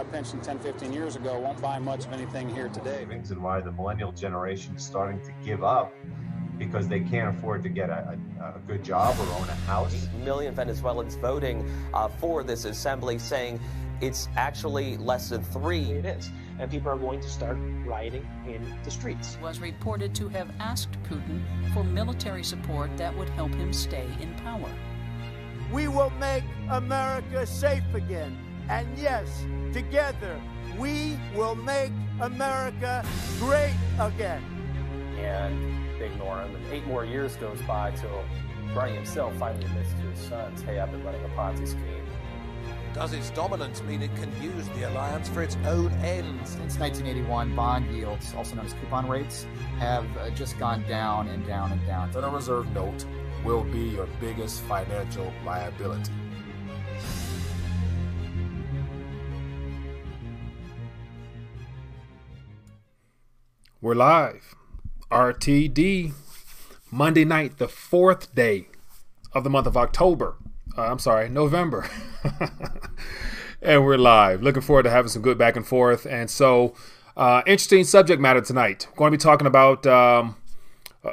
a pension 10, 15 years ago won't buy much of anything here today. And why the millennial generation is starting to give up because they can't afford to get a, a, a good job or own a house. A million Venezuelans voting uh, for this assembly saying it's actually less than three. It is. And people are going to start rioting in the streets. Was reported to have asked Putin for military support that would help him stay in power. We will make America safe again. And yes, together, we will make America great again. And they ignore him. And eight more years goes by till Bernie himself finally admits to his sons, hey, I've been running a Ponzi scheme. Does its dominance mean it can use the alliance for its own ends? Since 1981, bond yields, also known as coupon rates, have uh, just gone down and down and down. Federal Reserve note will be your biggest financial liability. We're live. RTD. Monday night, the fourth day of the month of October. Uh, I'm sorry, November. and we're live. Looking forward to having some good back and forth. And so, uh, interesting subject matter tonight. We're going to be talking about um,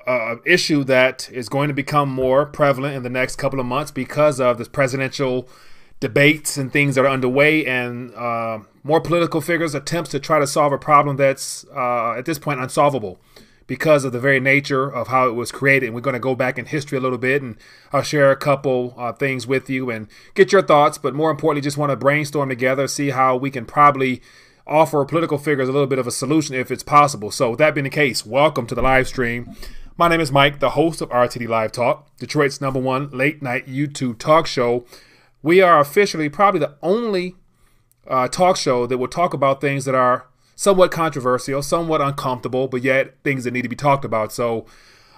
an issue that is going to become more prevalent in the next couple of months because of this presidential debates and things that are underway and uh, more political figures attempts to try to solve a problem that's uh, at this point unsolvable because of the very nature of how it was created. And we're going to go back in history a little bit and I'll share a couple uh, things with you and get your thoughts. But more importantly, just want to brainstorm together, see how we can probably offer political figures a little bit of a solution if it's possible. So, with that being the case, welcome to the live stream. My name is Mike, the host of RTD Live Talk, Detroit's number one late night YouTube talk show. We are officially probably the only uh, talk show that will talk about things that are somewhat controversial, somewhat uncomfortable, but yet things that need to be talked about. So,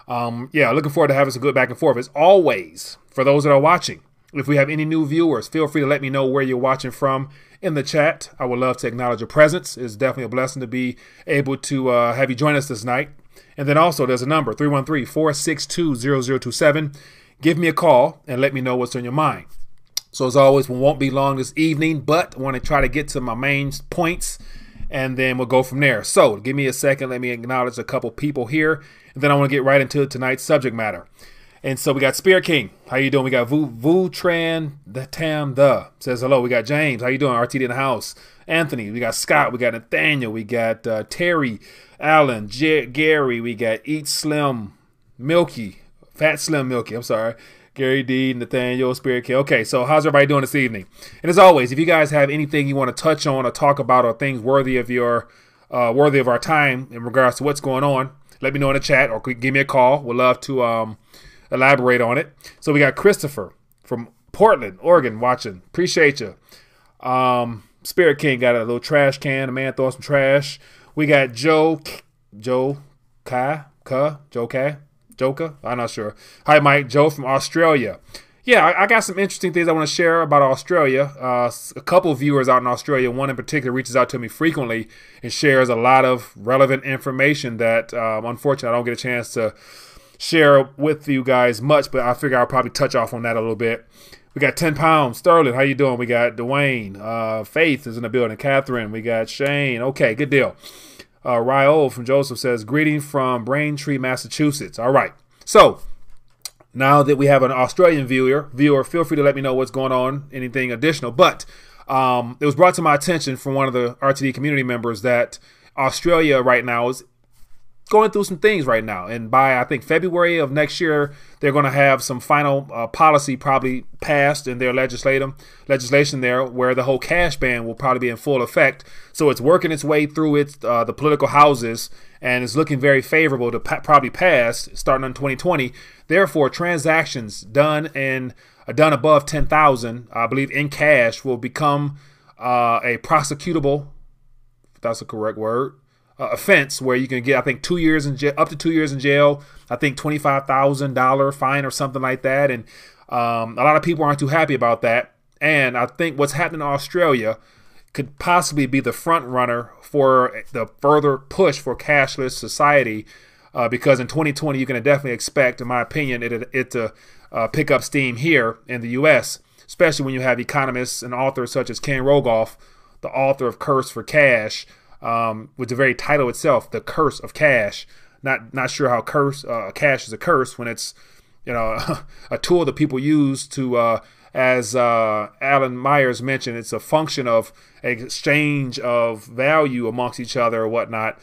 um, yeah, looking forward to having some good back and forth. As always, for those that are watching, if we have any new viewers, feel free to let me know where you're watching from in the chat. I would love to acknowledge your presence. It's definitely a blessing to be able to uh, have you join us this night. And then also, there's a number 313 462 0027. Give me a call and let me know what's on your mind. So, as always, we won't be long this evening, but I want to try to get to my main points and then we'll go from there. So, give me a second. Let me acknowledge a couple people here, and then I want to get right into tonight's subject matter. And so we got Spear King. How you doing? We got Vu, Vu Tran the Tam the says hello. We got James. How you doing? RTD in the house. Anthony. We got Scott. We got Nathaniel. We got uh, Terry, Allen, J- Gary. We got Eat Slim, Milky, Fat Slim Milky. I'm sorry. Gary D, Nathaniel, Spirit King. Okay, so how's everybody doing this evening? And as always, if you guys have anything you want to touch on or talk about or things worthy of your uh, worthy of our time in regards to what's going on, let me know in the chat or give me a call. We'd love to um, elaborate on it. So we got Christopher from Portland, Oregon, watching. Appreciate you. Um, Spirit King got a little trash can. A man throwing some trash. We got Joe, Joe Kai, Ka, Joe Kai. Joker? I'm not sure. Hi, Mike. Joe from Australia. Yeah, I, I got some interesting things I want to share about Australia. Uh, a couple viewers out in Australia, one in particular, reaches out to me frequently and shares a lot of relevant information that, um, unfortunately, I don't get a chance to share with you guys much, but I figure I'll probably touch off on that a little bit. We got 10 pounds. Sterling, how you doing? We got Dwayne. Uh, Faith is in the building. Catherine. We got Shane. Okay, good deal. Uh, Ryo from Joseph says, Greeting from Braintree, Massachusetts. All right. So now that we have an Australian viewer, viewer, feel free to let me know what's going on, anything additional. But um, it was brought to my attention from one of the RTD community members that Australia right now is going through some things right now. And by I think February of next year, they're going to have some final uh, policy probably passed in their legislative legislation there, where the whole cash ban will probably be in full effect. So it's working its way through its uh, the political houses, and it's looking very favorable to pa- probably pass starting in 2020. Therefore, transactions done and uh, done above 10,000, I believe, in cash will become uh, a prosecutable. If that's a correct word uh, offense where you can get, I think, two years in jail, up to two years in jail. I think twenty five thousand dollar fine or something like that. And um, a lot of people aren't too happy about that. And I think what's happening in Australia could possibly be the front runner for the further push for cashless society. Uh, because in 2020, you can definitely expect, in my opinion, it, it to uh, pick up steam here in the U.S., especially when you have economists and authors such as Ken Rogoff the author of Curse for Cash, um, with the very title itself, The Curse of Cash. Not not sure how curse uh, cash is a curse when it's you know a tool that people use to uh, as uh, Alan Myers mentioned, it's a function of exchange of value amongst each other or whatnot.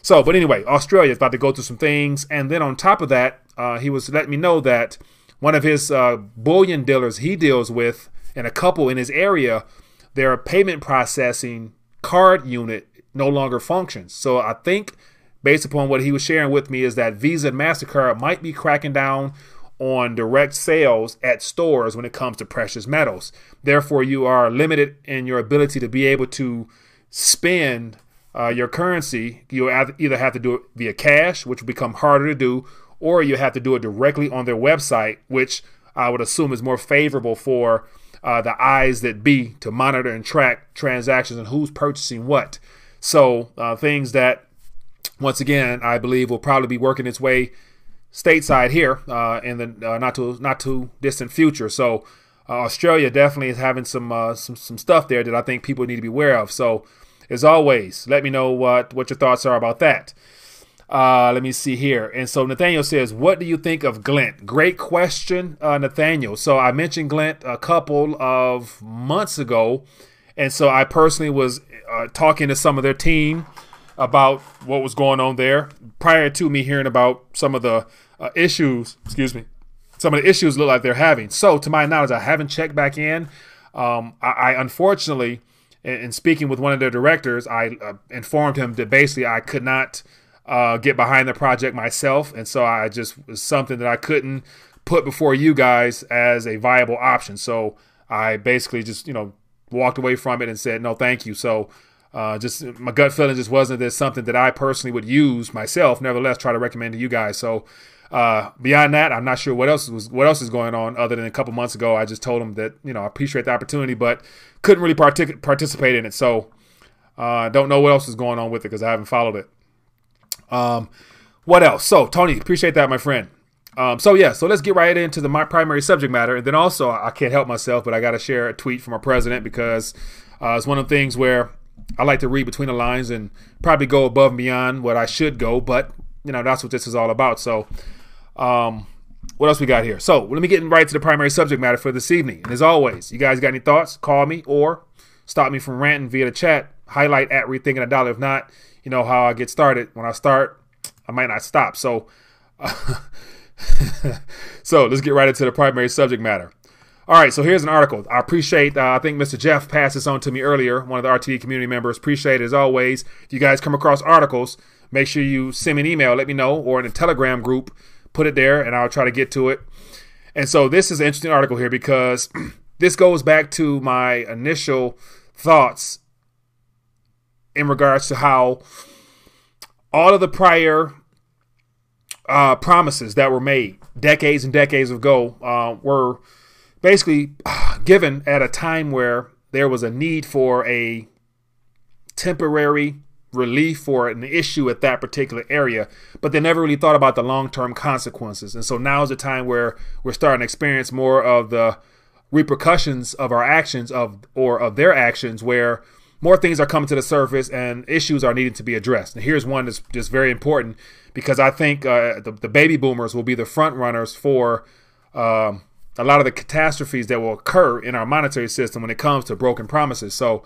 So, but anyway, Australia is about to go through some things, and then on top of that, uh, he was letting me know that one of his uh, bullion dealers he deals with, and a couple in his area, their payment processing card unit no longer functions. So I think, based upon what he was sharing with me, is that Visa and Mastercard might be cracking down on direct sales at stores when it comes to precious metals. Therefore, you are limited in your ability to be able to spend uh, your currency. You either have to do it via cash, which will become harder to do, or you have to do it directly on their website, which I would assume is more favorable for uh, the eyes that be to monitor and track transactions and who's purchasing what. So, uh, things that, once again, I believe will probably be working its way stateside here uh, in the uh, not too not too distant future. So uh, Australia definitely is having some uh, some some stuff there that I think people need to be aware of. So as always, let me know what what your thoughts are about that. Uh, let me see here. And so Nathaniel says, "What do you think of Glint?" Great question, Nathaniel. So I mentioned Glint a couple of months ago, and so I personally was talking to some of their team about what was going on there prior to me hearing about some of the uh, issues, excuse me, some of the issues look like they're having. So, to my knowledge, I haven't checked back in. Um, I, I, unfortunately, in, in, speaking with one of their directors, I uh, informed him that basically I could not uh, get behind the project myself, and so I just was something that I couldn't put before you guys as a viable option. So I basically just you know walked away from it and said no, thank you. So. Uh, just my gut feeling just wasn't that something that I personally would use myself. Nevertheless, try to recommend to you guys. So uh, beyond that, I'm not sure what else was what else is going on. Other than a couple months ago, I just told him that you know I appreciate the opportunity, but couldn't really partic- participate in it. So uh, don't know what else is going on with it because I haven't followed it. Um, what else? So Tony, appreciate that, my friend. Um, so yeah, so let's get right into the my primary subject matter, and then also I can't help myself, but I got to share a tweet from our president because uh, it's one of the things where I like to read between the lines and probably go above and beyond what I should go, but you know that's what this is all about. So um, what else we got here? So let me get right to the primary subject matter for this evening. And as always, you guys got any thoughts? Call me or stop me from ranting via the chat. Highlight at rethinking a dollar. If not, you know how I get started. When I start, I might not stop. So, so let's get right into the primary subject matter. All right, so here's an article. I appreciate, uh, I think Mr. Jeff passed this on to me earlier, one of the RTD community members. Appreciate it as always. If you guys come across articles, make sure you send me an email, let me know, or in a Telegram group put it there and I'll try to get to it. And so this is an interesting article here because this goes back to my initial thoughts in regards to how all of the prior uh, promises that were made decades and decades ago uh, were basically given at a time where there was a need for a temporary relief for an issue at that particular area, but they never really thought about the long term consequences. And so now is the time where we're starting to experience more of the repercussions of our actions of or of their actions where more things are coming to the surface and issues are needing to be addressed. And here's one that's just very important because I think uh, the, the, baby boomers will be the front runners for um, a lot of the catastrophes that will occur in our monetary system when it comes to broken promises. So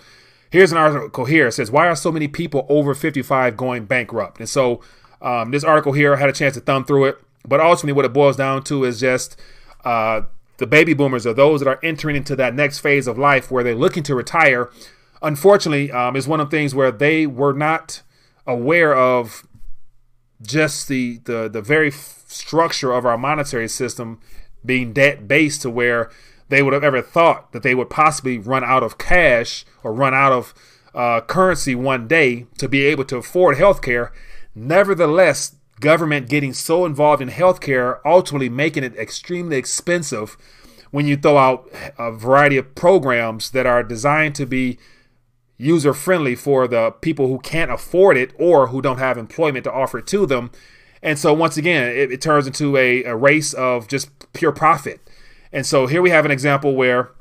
Here's an article here. It says, Why are so many people over 55 going bankrupt? And so um, this article here, I had a chance to thumb through it. But ultimately, what it boils down to is just uh, the baby boomers are those that are entering into that next phase of life where they're looking to retire. Unfortunately, um, is one of the things where they were not aware of just the the the very f- structure of our monetary system being debt based to where they would have ever thought that they would possibly run out of cash or run out of uh, currency one day to be able to afford healthcare. Nevertheless, government getting so involved in healthcare, ultimately making it extremely expensive when you throw out a variety of programs that are designed to be user friendly for the people who can't afford it or who don't have employment to offer it to them. And so, once again, it, it turns into a, a race of just pure profit. And so here we have an example where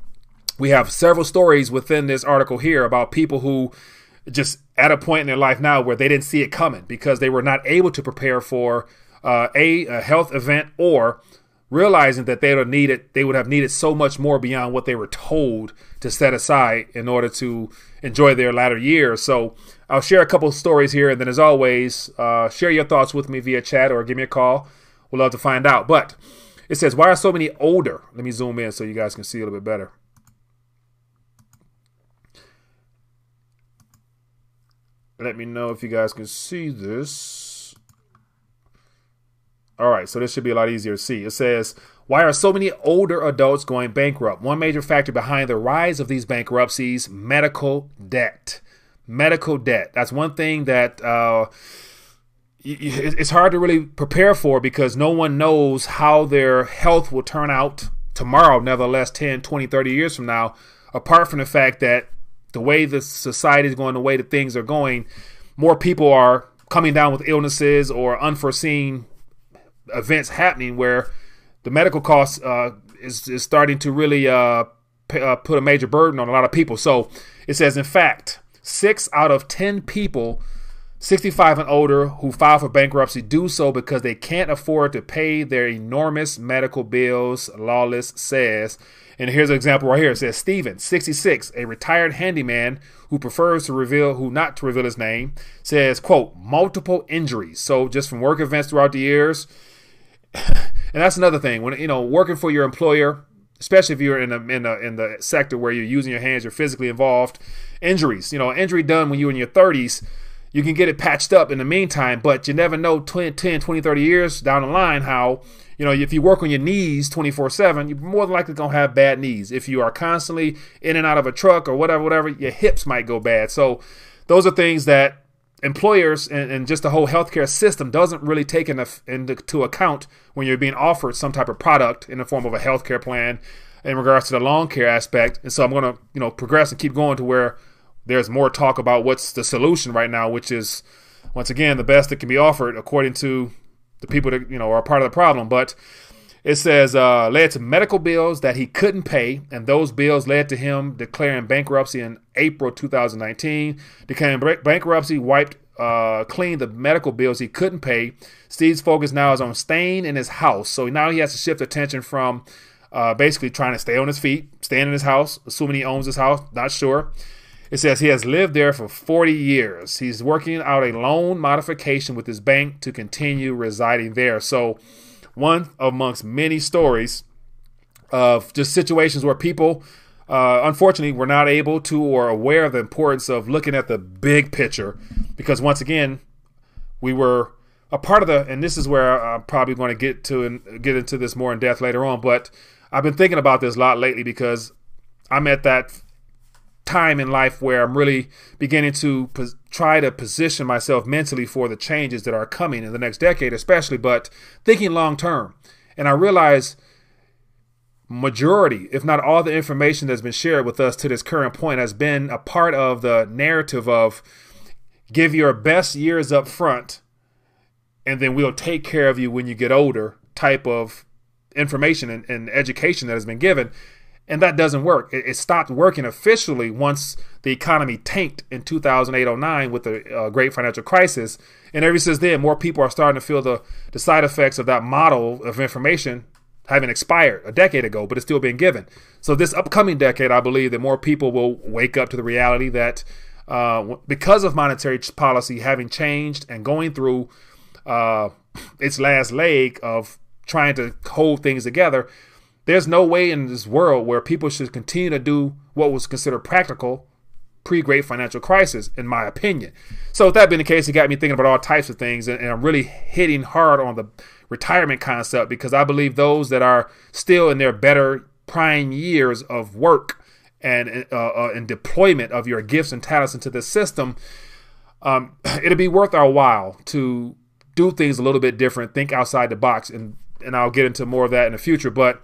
we have several stories within this article here about people who just at a point in their life now where they didn't see it coming because they were not able to prepare for uh, a, a health event or realizing that they would need it, they would have needed so much more beyond what they were told to set aside in order to enjoy their latter years. So I'll share a couple stories here, and then as always, uh, share your thoughts with me via chat or give me a call. We'd love to find out. But it says, why are so many older? Let me zoom in so you guys can see a little bit better. Let me know if you guys can see this. All right, so this should be a lot easier to see. It says, Why are so many older adults going bankrupt? One major factor behind the rise of these bankruptcies medical debt. Medical debt. That's one thing that uh, it's hard to really prepare for because no one knows how their health will turn out tomorrow, nevertheless, 10, 20, 30 years from now, apart from the fact that the way the society is going, the way that things are going, more people are coming down with illnesses or unforeseen events happening where the medical costs uh, is, is starting to really uh, p- uh, put a major burden on a lot of people. So it says, in fact, six out of 10 people 65 and older who file for bankruptcy do so because they can't afford to pay their enormous medical bills, Lawless says. And here's an example right here. It says Steven, 66, a retired handyman who prefers to reveal who not to reveal his name, says, quote, multiple injuries. So just from work events throughout the years. And that's another thing. When you know, working for your employer, especially if you're in the in the in the sector where you're using your hands, you're physically involved, injuries. You know, injury done when you're in your 30s you can get it patched up in the meantime, but you never know 20, 10, 20, 30 years down the line how, you know, if you work on your knees 24 7, you're more than likely going to have bad knees. If you are constantly in and out of a truck or whatever, whatever, your hips might go bad. So those are things that employers and, and just the whole healthcare system doesn't really take into, into account when you're being offered some type of product in the form of a healthcare plan in regards to the long care aspect. And so I'm going to, you know, progress and keep going to where there's more talk about what's the solution right now, which is once again the best that can be offered according to the people that you know are part of the problem. But it says uh, led to medical bills that he couldn't pay, and those bills led to him declaring bankruptcy in April 2019. Declaring bankruptcy wiped uh, clean the medical bills he couldn't pay. Steve's focus now is on staying in his house, so now he has to shift attention from uh, basically trying to stay on his feet, staying in his house, assuming he owns his house, not sure it says he has lived there for 40 years. He's working out a loan modification with his bank to continue residing there. So, one amongst many stories of just situations where people, uh, unfortunately, were not able to or aware of the importance of looking at the big picture. Because once again, we were a part of the, and this is where I'm probably going to get to and get into this more in depth later on. But I've been thinking about this a lot lately because I'm at that time in life where I'm really beginning to pos- try to position myself mentally for the changes that are coming in the next decade, especially, but thinking long term. And I realize majority, if not all the information that's been shared with us to this current point has been a part of the narrative of give your best years up front and then we'll take care of you when you get older type of information and, and education that has been given and that doesn't work. It, it, stopped working officially once the economy tanked in 2008-09 with the uh, great financial crisis. And ever since then, more people are starting to feel the, the side effects of that model of information having expired a decade ago, but it's still being given. So this upcoming decade, I believe that more people will wake up to the reality that uh, because of monetary policy having changed and going through uh, its last leg of trying to hold things together, there's no way in this world where people should continue to do what was considered practical pre-great financial crisis, in my opinion. So with that being the case, it got me thinking about all types of things, and, and I'm really hitting hard on the retirement concept because I believe those that are still in their better prime years of work and uh, uh, and deployment of your gifts and talents into the system, um, it'll be worth our while to do things a little bit different, think outside the box, and and I'll get into more of that in the future. But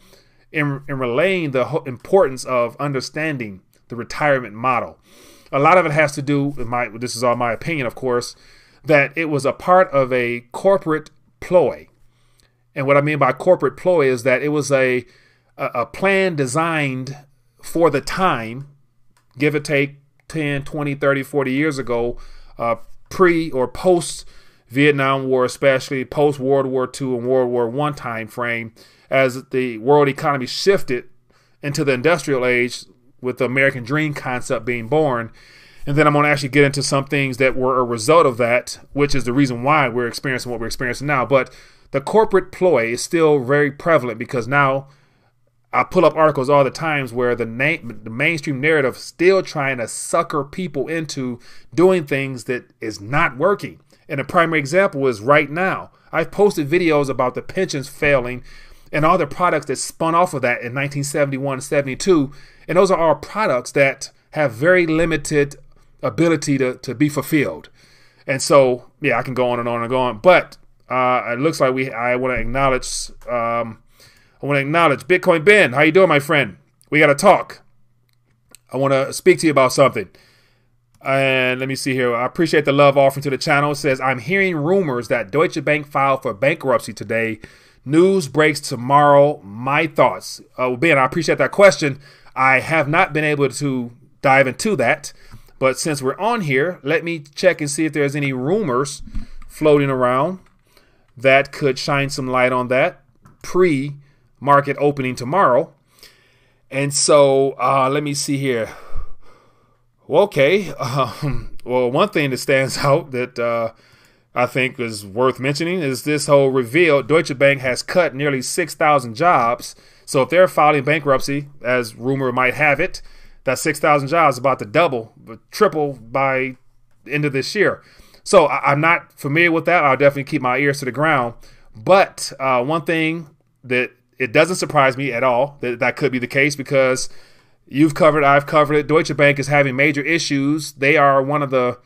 in, in relaying the importance of understanding the retirement model. A lot of it has to do my, this is all my opinion, of course, that it was a part of a corporate ploy. And what I mean by corporate ploy is that it was a, a, a plan designed for the time, give or take 10, 20, 30, 40 years ago, uh, pre or post Vietnam War, especially post World War II and World War One time frame, as the world economy shifted into the industrial age with the American dream concept being born. And then I'm going to actually get into some things that were a result of that, which is the reason why we're experiencing what we're experiencing now. But the corporate ploy is still very prevalent because now I pull up articles all the times where the name, the mainstream narrative still trying to sucker people into doing things that is not working. And a primary example is right now. I've posted videos about the pensions failing and all the products that spun off of that in 1971 72. And those are all products that have very limited ability to, to be fulfilled. And so, yeah, I can go on and on and go on. But uh, it looks like we I want to acknowledge um, I want to acknowledge Bitcoin Ben. How you doing, my friend? We got to talk. I want to speak to you about something. And let me see here. I appreciate the love offering to the channel. It says, I'm hearing rumors that Deutsche Bank filed for bankruptcy today. News breaks tomorrow. My thoughts. Uh, well, Ben, I appreciate that question. I have not been able to dive into that. But since we're on here, let me check and see if there's any rumors floating around that could shine some light on that pre market opening tomorrow. And so uh, let me see here. Okay. Um, well, one thing that stands out that uh, I think is worth mentioning is this whole reveal Deutsche Bank has cut nearly 6,000 jobs. So if they're filing bankruptcy, as rumor might have it, that 6,000 jobs about to double, triple by end of this year. So I, am not familiar with that. I'll definitely keep my ears to the ground. But uh, one thing that it doesn't surprise me at all that that could be the case because You've covered, I've covered it. Deutsche Bank is having major issues. They are one of the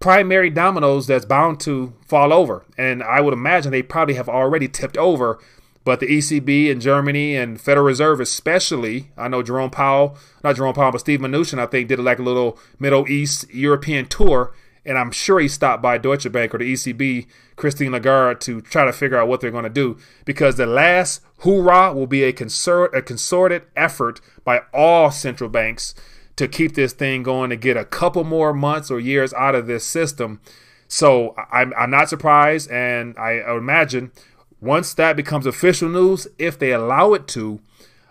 primary dominoes that's bound to fall over. And I would imagine they probably have already tipped over. But the ECB in Germany and Federal Reserve, especially, I know Jerome Powell, not Jerome Powell, but Steve Mnuchin, I think, did like a little Middle East European tour and I'm sure he stopped by Deutsche Bank or the ECB, Christine Lagarde, to try to figure out what they're going to do. Because the last hoorah will be a, consort, a concerted effort by all central banks to keep this thing going to get a couple more months or years out of this system. So I'm, I'm not surprised, and I, I imagine once that becomes official news, if they allow it to,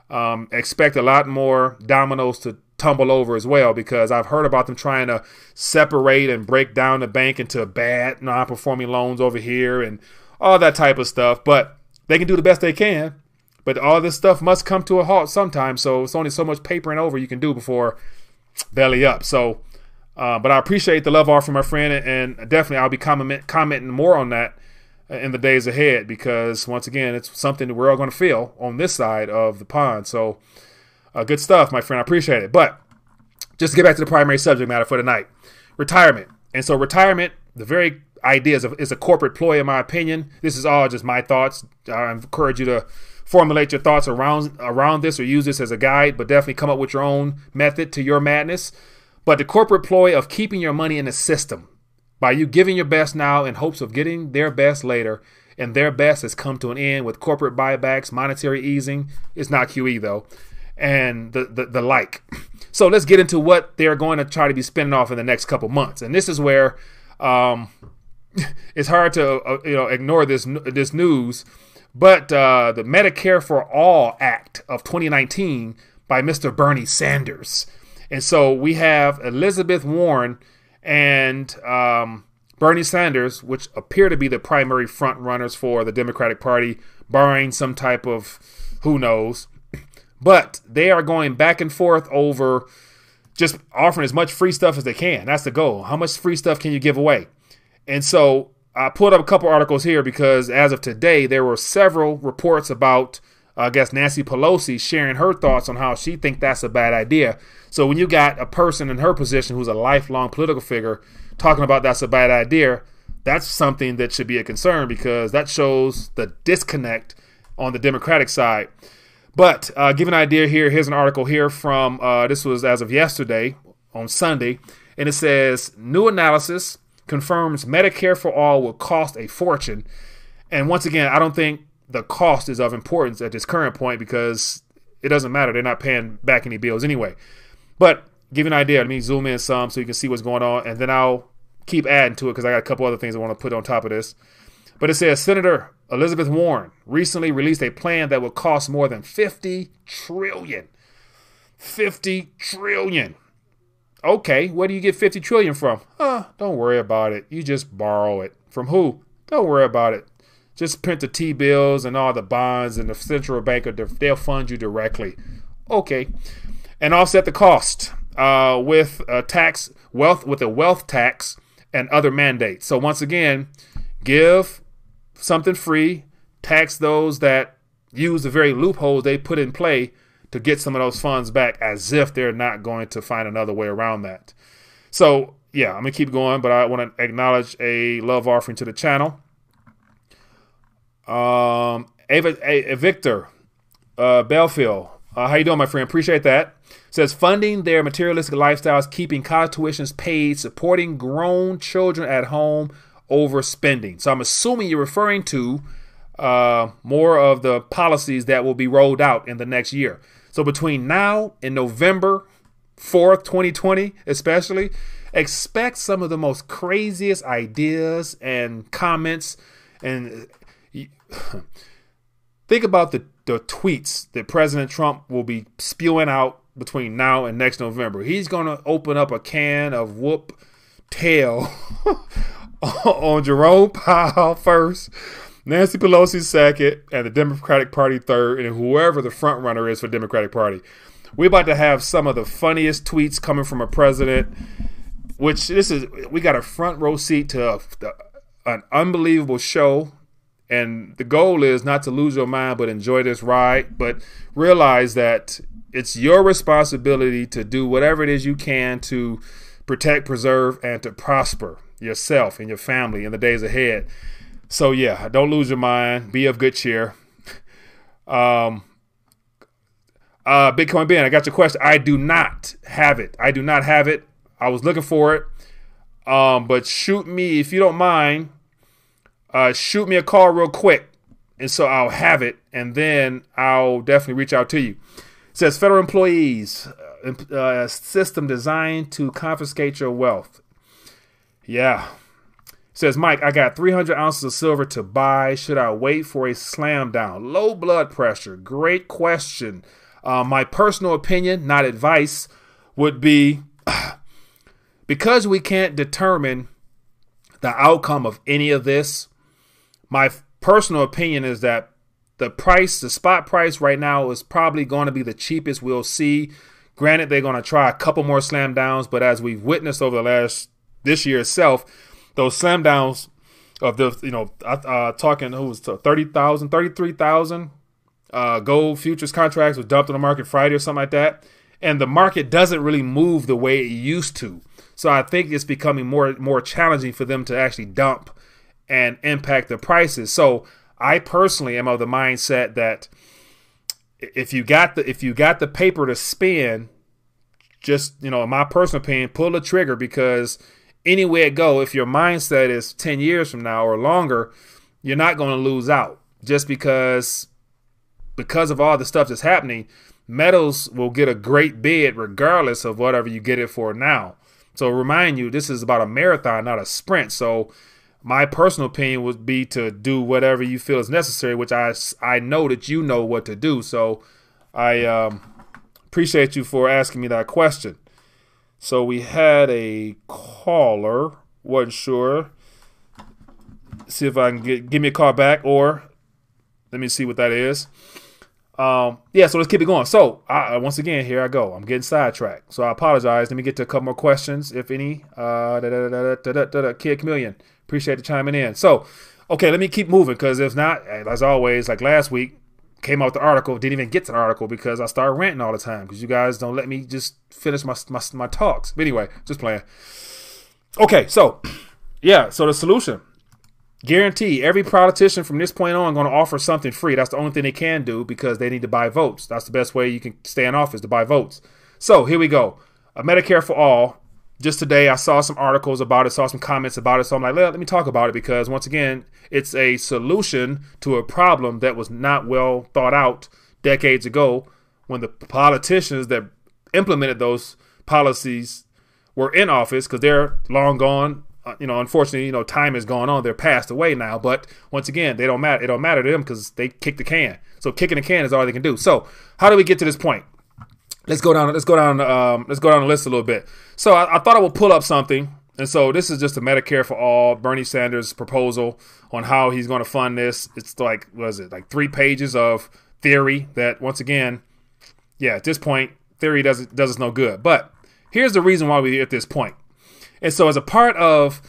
um, expect a lot more dominoes to tumble over as well because I've heard about them trying to separate and break down the bank into bad non-performing loans over here and all that type of stuff. But they can do the best they can. But all this stuff must come to a halt sometime. So it's only so much papering over you can do before belly up. So, uh, but I appreciate the love offer, my friend, and definitely I'll be comment, commenting more on that in the days ahead because once again, it's something that we're all going to feel on this side of the pond. So. Uh, good stuff, my friend. I appreciate it. But just to get back to the primary subject matter for tonight retirement. And so, retirement, the very idea is a, is a corporate ploy, in my opinion. This is all just my thoughts. I encourage you to formulate your thoughts around around this or use this as a guide, but definitely come up with your own method to your madness. But the corporate ploy of keeping your money in the system by you giving your best now in hopes of getting their best later, and their best has come to an end with corporate buybacks, monetary easing. It's not QE though and the, the, the like. So let's get into what they're going to try to be spending off in the next couple months. And this is where um, it's hard to uh, you know ignore this this news. But uh, the Medicare for All Act of 2019 by Mr. Bernie Sanders. And so we have Elizabeth Warren and um, Bernie Sanders, which appear to be the primary front runners for the Democratic Party, barring some type of who knows. But they are going back and forth over just offering as much free stuff as they can. That's the goal. How much free stuff can you give away? And so I pulled up a couple articles here because as of today, there were several reports about, uh, I guess, Nancy Pelosi sharing her thoughts on how she thinks that's a bad idea. So when you got a person in her position who's a lifelong political figure talking about that's a bad idea, that's something that should be a concern because that shows the disconnect on the Democratic side. But uh, give an idea here. Here's an article here from uh, this was as of yesterday on Sunday, and it says new analysis confirms Medicare for all will cost a fortune. And once again, I don't think the cost is of importance at this current point because it doesn't matter. They're not paying back any bills anyway. But give an idea. Let me zoom in some so you can see what's going on, and then I'll keep adding to it because I got a couple other things I want to put on top of this. But it says Senator Elizabeth Warren recently released a plan that will cost more than 50 trillion. 50 trillion. Okay, where do you get 50 trillion from? Uh, don't worry about it. You just borrow it. From who? Don't worry about it. Just print the T bills and all the bonds and the central bank, they'll fund you directly. Okay. And offset the cost uh, with a tax, wealth, with a wealth tax and other mandates. So once again, give something free, tax those that use the very loopholes they put in play to get some of those funds back as if they're not going to find another way around that. So, yeah, I'm going to keep going, but I want to acknowledge a love offering to the channel. Um, Ava, a, a Victor uh, Belfield, uh, how you doing, my friend? Appreciate that. Says funding their materialistic lifestyles, keeping college tuitions paid, supporting grown children at home over spending. So I'm assuming you're referring to uh, more of the policies that will be rolled out in the next year. So between now and November 4th, 2020, especially, expect some of the most craziest ideas and comments and think about the, the tweets that President Trump will be spewing out between now and next November. He's going to open up a can of whoop tail on Jerome Powell first, Nancy Pelosi second, and the Democratic Party third, and whoever the front runner is for Democratic Party. We're about to have some of the funniest tweets coming from a president, which this is we got a front row seat to a, an unbelievable show. And the goal is not to lose your mind, but enjoy this ride. But realize that it's your responsibility to do whatever it is you can to protect, preserve, and to prosper yourself and your family in the days ahead. So yeah, don't lose your mind. Be of good cheer. Um, uh, Bitcoin Ben, I got your question. I do not have it. I do not have it. I was looking for it. Um, but shoot me if you don't mind. Uh, shoot me a call real quick, and so I'll have it, and then I'll definitely reach out to you. It says federal employees uh, system designed to confiscate your wealth. Yeah. Says Mike, I got 300 ounces of silver to buy. Should I wait for a slam down? Low blood pressure. Great question. Uh, my personal opinion, not advice, would be because we can't determine the outcome of any of this. My personal opinion is that the price, the spot price right now, is probably going to be the cheapest we'll see. Granted, they're going to try a couple more slam downs, but as we've witnessed over the last this year itself, those slam downs of the you know uh, talking who was 30,000, 33,000 uh, gold futures contracts was dumped on the market Friday or something like that, and the market doesn't really move the way it used to. So I think it's becoming more more challenging for them to actually dump and impact the prices. So I personally am of the mindset that if you got the if you got the paper to spin, just you know, in my personal opinion, pull the trigger because anywhere it go, if your mindset is 10 years from now or longer, you're not going to lose out just because because of all the stuff that's happening, metals will get a great bid regardless of whatever you get it for now. So remind you, this is about a marathon, not a sprint. So my personal opinion would be to do whatever you feel is necessary, which I I know that you know what to do. So I um, appreciate you for asking me that question. So we had a caller, wasn't sure. See if I can get give me a call back, or let me see what that is. Um, yeah, so let's keep it going. So I, once again, here I go. I'm getting sidetracked, so I apologize. Let me get to a couple more questions, if any. Uh, da, da, da. Kid Chameleon, appreciate the chiming in. So, okay, let me keep moving because if not, as always, like last week, came out the article, didn't even get to the article because I started ranting all the time because you guys don't let me just finish my, my, my talks. But anyway, just playing. Okay, so yeah, so the solution guarantee every politician from this point on going to offer something free. That's the only thing they can do because they need to buy votes. That's the best way you can stay in office to buy votes. So here we go. A Medicare for all just today I saw some articles about it, saw some comments about it. So I'm like, let, let me talk about it because once again, it's a solution to a problem that was not well thought out decades ago when the politicians that implemented those policies were in office because they're long gone. Uh, you know, unfortunately, you know, time has gone on. They're passed away now. But once again, they don't matter. It don't matter to them because they kick the can. So kicking the can is all they can do. So how do we get to this point? Let's go down. Let's go down. Um, let's go down the list a little bit. So I, I thought I would pull up something. And so this is just a Medicare for all Bernie Sanders proposal on how he's going to fund this. It's like was it like three pages of theory that once again, yeah, at this point, theory does does us no good. But here's the reason why we're at this point. And so as a part of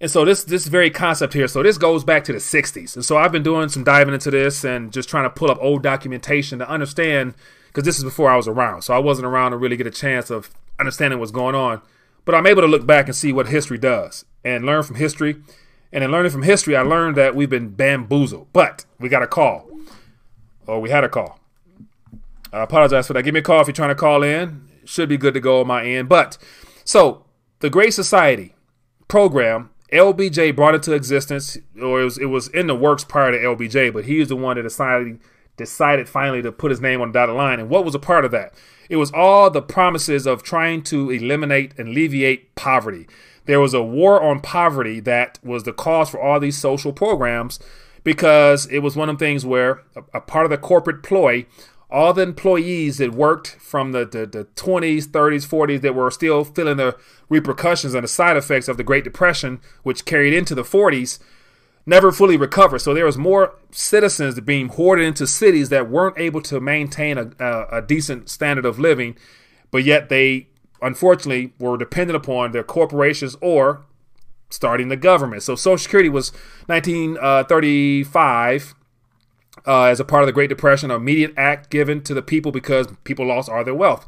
and so this this very concept here, so this goes back to the 60s. And so I've been doing some diving into this and just trying to pull up old documentation to understand because this is before I was around. So I wasn't around to really get a chance of understanding what's going on. But I'm able to look back and see what history does and learn from history. And in learning from history, I learned that we've been bamboozled. But we got a call. Or we had a call. I apologize for that. Give me a call if you're trying to call in. Should be good to go on my end. But so the Great Society program, LBJ brought it to existence, or it was, it was in the works prior to LBJ, but he was the one that decided decided finally to put his name on the dotted line. And what was a part of that? It was all the promises of trying to eliminate and alleviate poverty. There was a war on poverty that was the cause for all these social programs because it was one of the things where a, a part of the corporate ploy all the employees that worked from the, the, the, 20s, 30s, 40s that were still feeling the repercussions and the side effects of the Great Depression, which carried into the 40s, never fully recovered. So there was more citizens being hoarded into cities that weren't able to maintain a, a, a decent standard of living, but yet they unfortunately were dependent upon their corporations or starting the government. So Social Security was 1935 uh, as a part of the Great Depression, an immediate act given to the people because people lost all their wealth.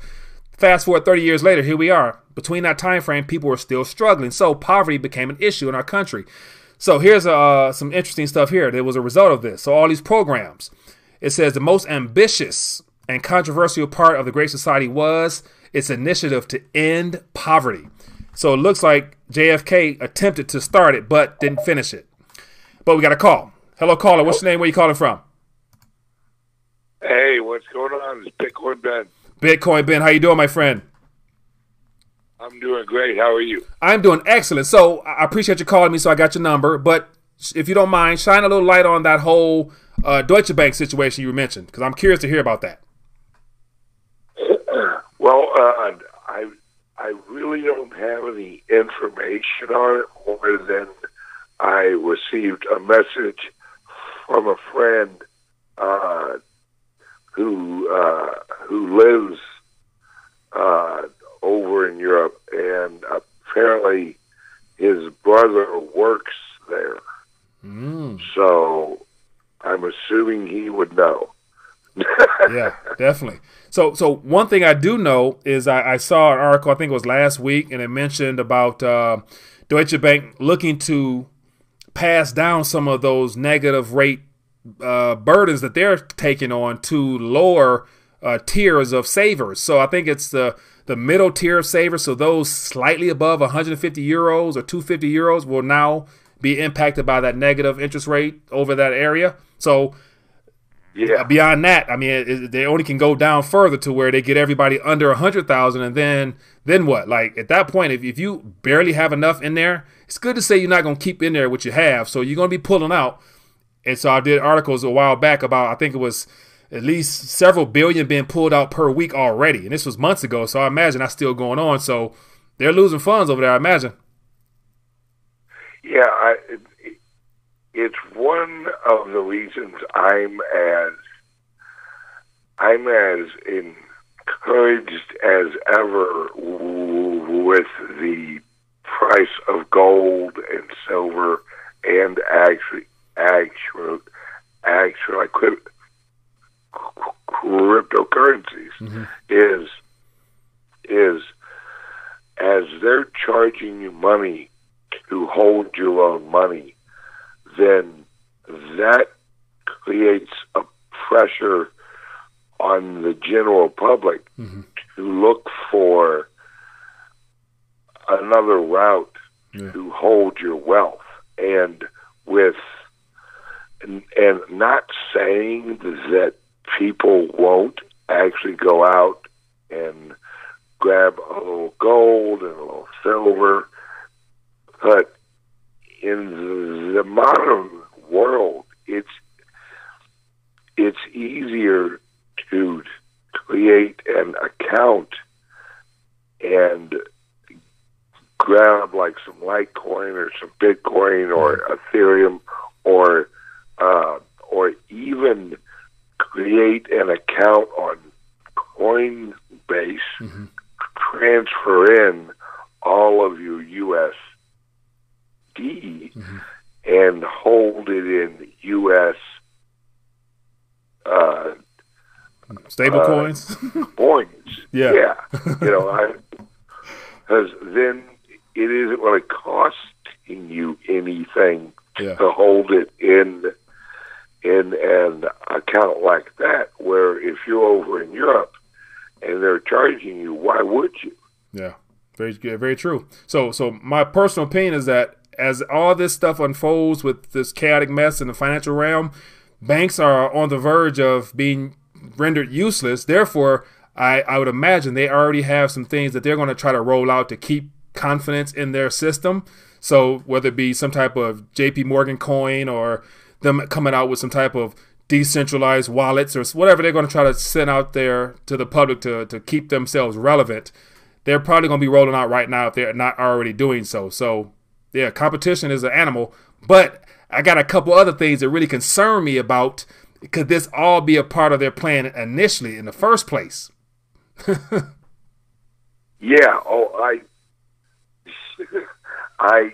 Fast forward 30 years later, here we are. Between that time frame, people were still struggling, so poverty became an issue in our country. So here's uh, some interesting stuff here. There was a result of this. So all these programs, it says the most ambitious and controversial part of the Great Society was its initiative to end poverty. So it looks like JFK attempted to start it, but didn't finish it. But we got a call. Hello, caller. What's your name? Where you calling from? Hey, what's going on? It's Bitcoin Ben. Bitcoin Ben, how you doing, my friend? I'm doing great. How are you? I'm doing excellent. So I appreciate you calling me. So I got your number, but if you don't mind, shine a little light on that whole uh, Deutsche Bank situation you mentioned, because I'm curious to hear about that. well, uh, I I really don't have any information on it more than I received a message from a friend uh, who uh, who lives uh, over in Europe, and apparently his brother works there. Mm. So I'm assuming he would know. yeah, definitely. So, so one thing I do know is I, I, saw an article. I think it was last week, and it mentioned about uh, Deutsche Bank looking to pass down some of those negative rate uh, burdens that they're taking on to lower uh, tiers of savers. So I think it's the the middle tier of savers. So those slightly above 150 euros or 250 euros will now be impacted by that negative interest rate over that area. So yeah. beyond that, I mean, it, they only can go down further to where they get everybody under a hundred thousand, and then then what? Like at that point, if, if you barely have enough in there, it's good to say you're not going to keep in there what you have. So you're going to be pulling out. And so I did articles a while back about I think it was at least several billion being pulled out per week already, and this was months ago. So I imagine that's still going on. So they're losing funds over there. I imagine. Yeah, I, it, it's one of the reasons I'm as I'm as encouraged as ever with the price of gold and silver and actually actual actual like cryptocurrencies mm-hmm. is is as they're charging you money to hold your own money, then that creates a pressure on the general public mm-hmm. to look for another route yeah. to hold your wealth. And with and, and not saying that people won't actually go out and grab a little gold and a little silver. But in the modern world, it's it's easier to create an account and grab like some Litecoin or some Bitcoin or Ethereum or uh, or even create an account on Coinbase, Mm-hmm. transfer in all of your USD Mm-hmm. and hold it in US uh, Stable uh, coins. coins. Yeah. yeah. You know, because then it isn't really costing you anything Yeah. to hold it in in an account like that. Where if you're over in Europe and they're charging you, why would you? Yeah, very very true. So, so my personal opinion is that as all this stuff unfolds with this chaotic mess in the financial realm, banks are on the verge of being rendered useless. Therefore, I, I would imagine they already have some things that they're going to try to roll out to keep confidence in their system. So whether it be some type of JP Morgan coin or them coming out with some type of decentralized wallets or whatever they're going to try to send out there to the public to, to keep themselves relevant, they're probably going to be rolling out right now if they're not already doing so. So, yeah, competition is an animal. But I got a couple other things that really concern me about could this all be a part of their plan initially in the first place? Yeah. Oh, I I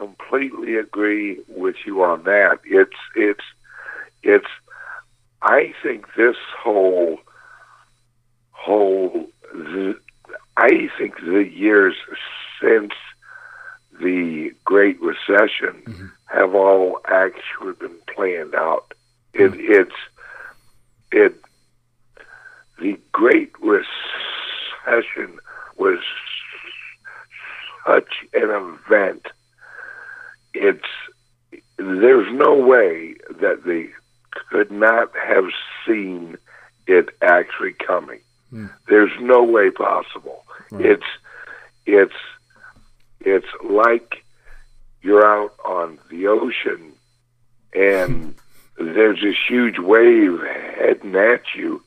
completely agree with you on that. It's it's it's. I think this whole whole. The, I think the years since the Great Recession mm-hmm. have all actually been planned out. It, mm-hmm. it's it the Great Recession was such an event. It's there's no way that they could not have seen it actually coming. Hmm. There's no way possible. It's it's it's like you're out on the ocean and there's this huge wave heading at you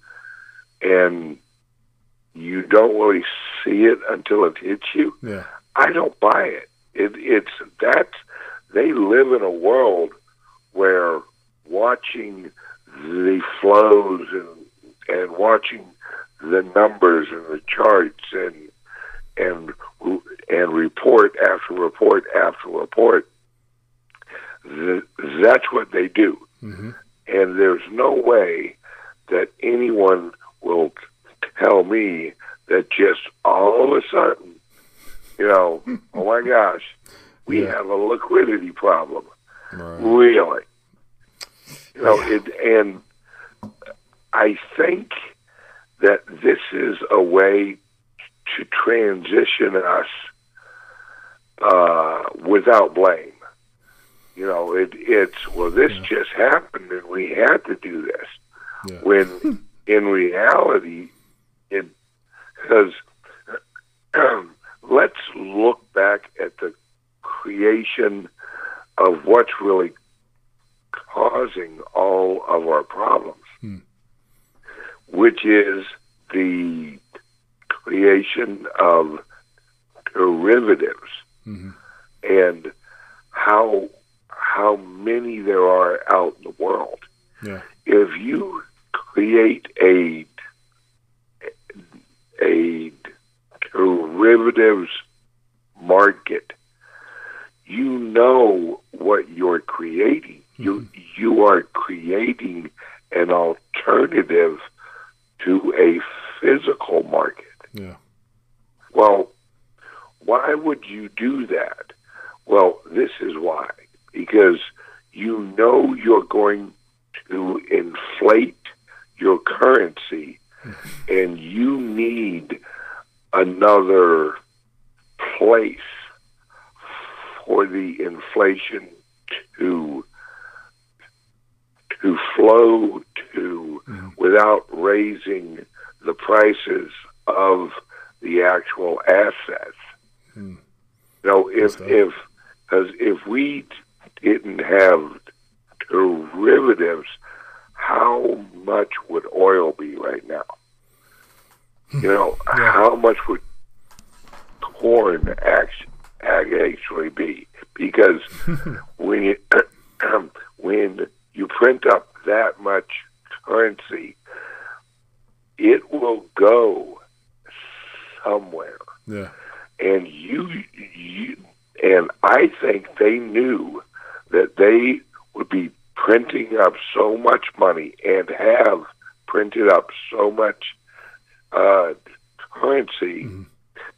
and you don't really see it until it hits you. Yeah. I don't buy it. It it's that they live in a world where watching the flows and and watching the numbers and the charts and and and report after report after report. Th- that's what they do, Mm-hmm. and there's no way that anyone will tell me that just all of a sudden, you know, oh my gosh, we have a liquidity problem. Really, you know, it, and I think that this is a way to transition us uh, without blame. You know, it, it's well, this just happened, and we had to do this. When in reality, it because let's look back at the creation of what's really causing all of our problems, hmm. which is the creation of derivatives mm-hmm. and how how many there are out in the world. Yeah. If you create a a derivatives market, you know what you're creating. You hmm. you are creating an alternative to a physical market. Yeah. Well, why would you do that? Well, this is why. Because you know you're going to inflate your currency hmm. and you need another place for the inflation to to flow to mm-hmm. without raising the prices of the actual assets. Mm. You know, if if because if we didn't have derivatives, how much would oil be right now? You know, yeah. how much would corn actually be? Because when you, when you print up that much currency, it will go somewhere. Yeah. And you, you and I think they knew that they would be printing up so much money and have printed up so much uh, currency mm-hmm.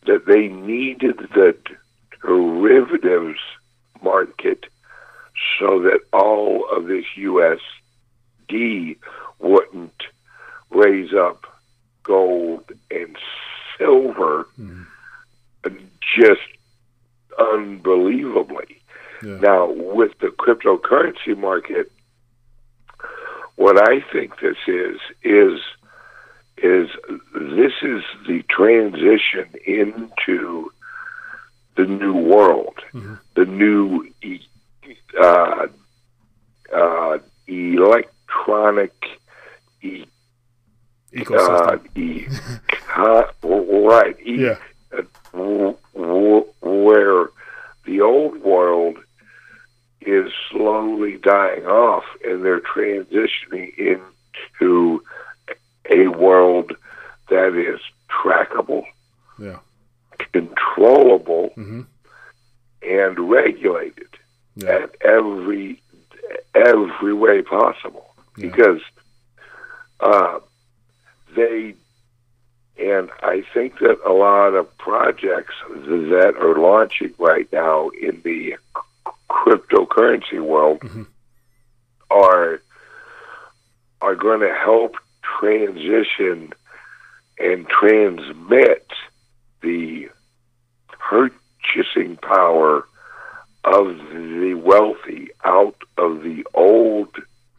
that they needed the derivatives market so that all of this USD wouldn't raise up gold and silver mm-hmm. just unbelievably. Yeah. Now, with the cryptocurrency market, what I think this is is is this is the transition into the new world, mm-hmm. the new uh, uh, electronic e- ecosystem. Uh, e- right. E- yeah. W- w- where the old world is slowly dying off and they're transitioning into a world that is trackable, yeah. Controllable, mm-hmm. and regulated yeah. at every every way possible. Yeah. Because uh, they and I think that a lot of projects that are launching right now in the cryptocurrency world mm-hmm. are are going to help transition and transmit the purchasing power of the wealthy out of the old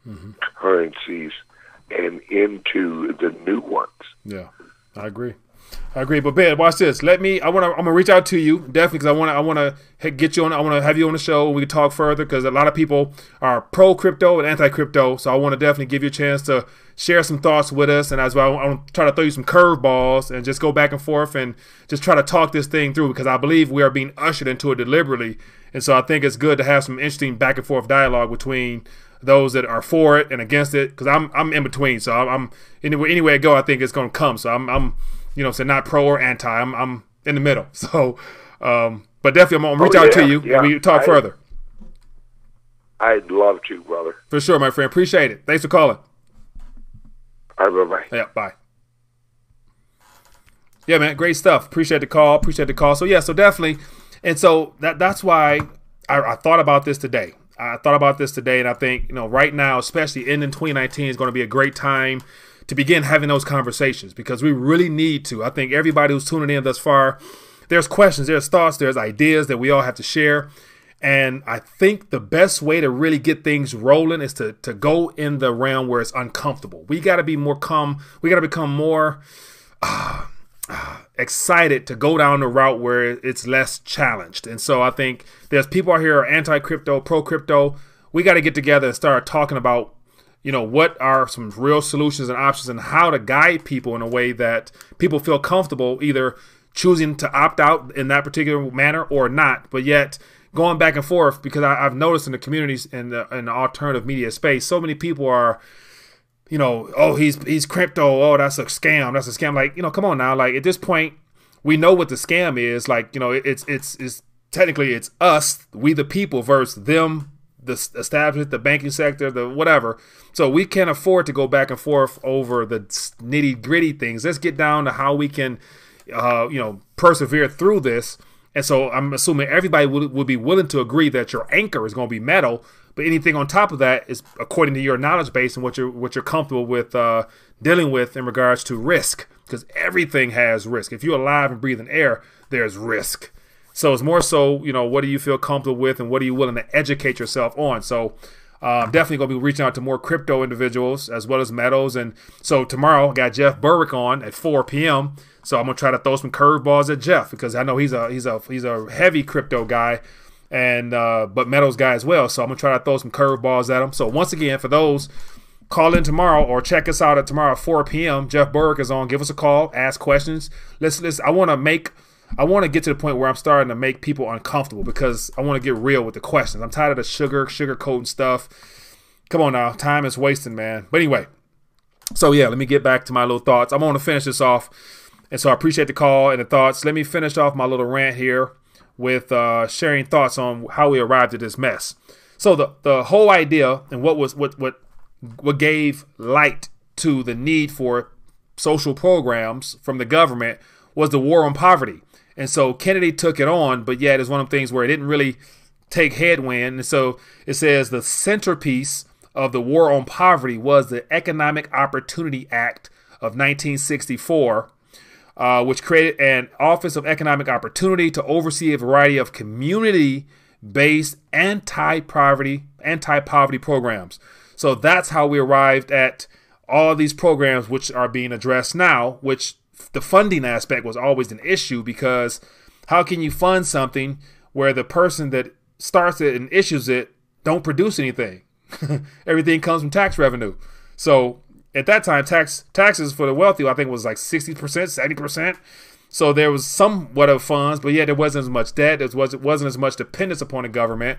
mm-hmm. currencies and into the new ones. Yeah, I agree. I agree. But Ben, watch this. Let me. I want to. I'm gonna reach out to you definitely because I want to. I want to get you on. I want to have you on the show. We can talk further because a lot of people are pro crypto and anti crypto. So I want to definitely give you a chance to share some thoughts with us. And as well, I want to try to throw you some curveballs and just go back and forth and just try to talk this thing through because I believe we are being ushered into it deliberately. And so I think it's good to have some interesting back and forth dialogue between those that are for it and against it because I'm I'm in between. So I'm, I'm anyway anywhere I go, I think it's to come. So I'm I'm you know, so not pro or anti. I'm I'm in the middle. So, um, but definitely I'm gonna reach oh, out yeah, to you yeah. and we talk I, further. I'd love to, brother. For sure, my friend. Appreciate it. Thanks for calling. All right, bye bye. Yeah, bye. Yeah, man, great stuff. Appreciate the call. Appreciate the call. So yeah, so definitely, and so that that's why I, I thought about this today. I thought about this today, and I think you know right now, especially ending 2019, is going to be a great time to begin having those conversations because we really need to. I think everybody who's tuning in thus far, there's questions, there's thoughts, there's ideas that we all have to share. And I think the best way to really get things rolling is to to go in the realm where it's uncomfortable. We got to be more calm. We got to become more uh, uh, excited to go down the route where it's less challenged. And so I think there's people out here are anti crypto, pro crypto. We got to get together and start talking about you know, what are some real solutions and options and how to guide people in a way that people feel comfortable either choosing to opt out in that particular manner or not, but yet going back and forth because I, have noticed in the communities in the, in the alternative media space, so many people are, you know, oh, he's he's crypto, oh, that's a scam, that's a scam. Like, you know, come on now, like at this point, we know what the scam is. Like, you know, it's it's it's technically it's us, we the people, versus them the establishment, the banking sector, the whatever. So we can't afford to go back and forth over the nitty gritty things. Let's get down to how we can, uh, you know, persevere through this. And so I'm assuming everybody would, would be willing to agree that your anchor is going to be metal, but anything on top of that is according to your knowledge base and what you're what you're comfortable with uh, dealing with in regards to risk, because everything has risk. If you're alive and breathing air, there's risk. So it's more so, you know, what do you feel comfortable with and what are you willing to educate yourself on? So Um, definitely going to be reaching out to more crypto individuals as well as metals. And so tomorrow I got Jeff Berwick on at 4 p.m. So I'm gonna try to throw some curveballs at Jeff because I know he's a he's a he's a heavy crypto guy and uh, but metals guy as well. So I'm gonna try to throw some curveballs at him. So once again, for those call in tomorrow or check us out at tomorrow at 4 p.m. Jeff Berwick is on. Give us a call, ask questions. Let's let's. I want to make. I want to get to the point where I'm starting to make people uncomfortable because I want to get real with the questions. I'm tired of the sugar, sugar coating stuff. Come on now, time is wasting, man. But anyway, so yeah, let me get back to my little thoughts. I'm going to finish this off, and so I appreciate the call and the thoughts. Let me finish off my little rant here with uh, sharing thoughts on how we arrived at this mess. So the the whole idea and what was what what what gave light to the need for social programs from the government was the war on poverty. And so Kennedy took it on, but yet it's one of the things where it didn't really take headwind. And so it says the centerpiece of the war on poverty was the Economic Opportunity Act of 1964, uh, which created an Office of Economic Opportunity to oversee a variety of community-based anti-poverty anti-poverty programs. So that's how we arrived at all of these programs which are being addressed now, which the funding aspect was always an issue because how can you fund something where the person that starts it and issues it don't produce anything? Everything comes from tax revenue. So at that time, tax taxes for the wealthy, I think, was like sixty percent, seventy percent. So there was somewhat of funds, but yeah, there wasn't as much debt. There was wasn't as much dependence upon the government.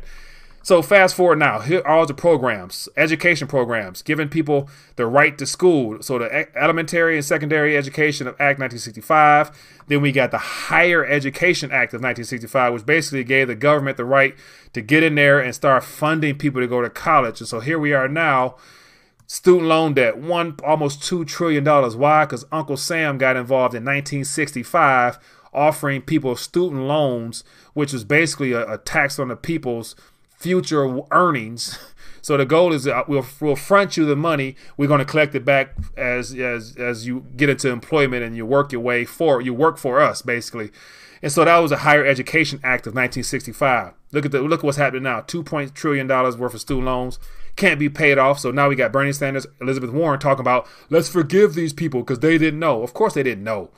So fast forward now, here are all the programs, education programs, giving people the right to school. So the elementary and secondary education of Act 1965. Then we got the Higher Education Act of 1965, which basically gave the government the right to get in there and start funding people to go to college. And so here we are now, student loan debt, one almost two trillion dollars. Why? Because Uncle Sam got involved in 1965, offering people student loans, which was basically a, a tax on the people's future earnings. So the goal is that we'll, we'll front you the money. We're going to collect it back as as as you get into employment and you work your way for you work for us basically. And so that was a Higher Education Act of 1965. Look at the look at what's happening now. Two point trillion dollars worth of student loans can't be paid off. So now we got Bernie Sanders, Elizabeth Warren talking about let's forgive these people because they didn't know. Of course they didn't know.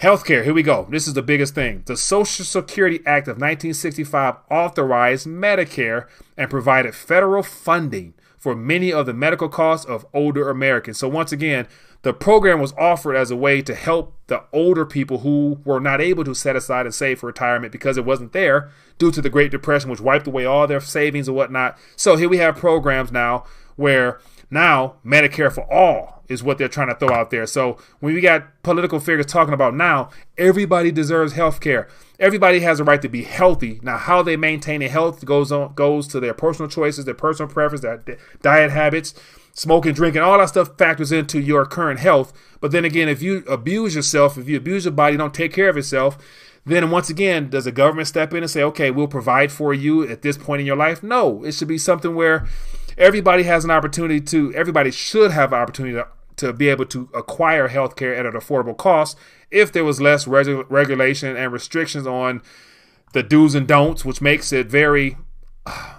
Healthcare, here we go. This is the biggest thing. The Social Security Act of 1965 authorized Medicare and provided federal funding for many of the medical costs of older Americans. So, once again, the program was offered as a way to help the older people who were not able to set aside and save for retirement because it wasn't there due to the Great Depression, which wiped away all their savings and whatnot. So, here we have programs now where now Medicare for all is what they're trying to throw out there. So when we got political figures talking about now, everybody deserves health care. Everybody has a right to be healthy. Now, how they maintain their health goes on goes to their personal choices, their personal preference, their diet habits, smoking, drinking, all that stuff factors into your current health. But then again, if you abuse yourself, if you abuse your body, don't take care of yourself, then once again, does the government step in and say, okay, we'll provide for you at this point in your life? No, it should be something where everybody has an opportunity to, everybody should have an opportunity to to be able to acquire healthcare at an affordable cost if there was less regu- regulation and restrictions on the do's and don'ts, which makes it very uh,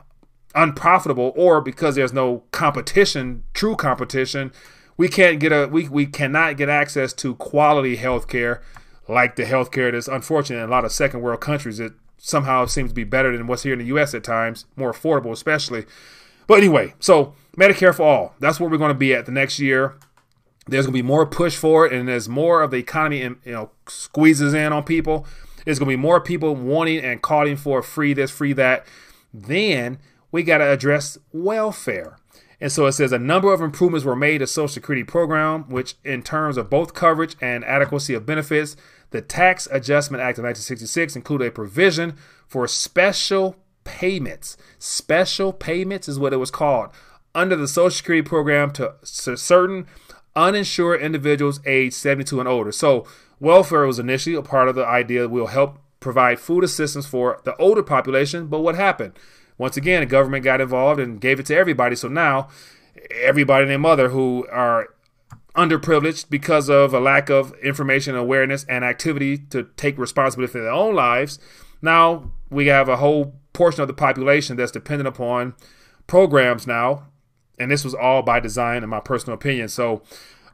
unprofitable, or because there's no competition, true competition, we can't get a we, we cannot get access to quality healthcare like the healthcare that's unfortunate in a lot of second world countries. It somehow seems to be better than what's here in the US at times, more affordable especially. But anyway, so Medicare for all. That's where we're going to be at the next year there's going to be more push for it and as more of the economy you know squeezes in on people. There's going to be more people wanting and calling for free this free that. Then we got to address welfare. And so it says a number of improvements were made to social security program which in terms of both coverage and adequacy of benefits the tax adjustment act of 1966 included a provision for special payments. Special payments is what it was called. Under the social security program to certain uninsured individuals aged 72 and older. So, welfare was initially a part of the idea that will help provide food assistance for the older population. But what happened? Once again, the government got involved and gave it to everybody. So now, everybody and their mother who are underprivileged because of a lack of information, awareness, and activity to take responsibility for their own lives, now we have a whole portion of the population that's dependent upon programs now, and this was all by design, in my personal opinion. So,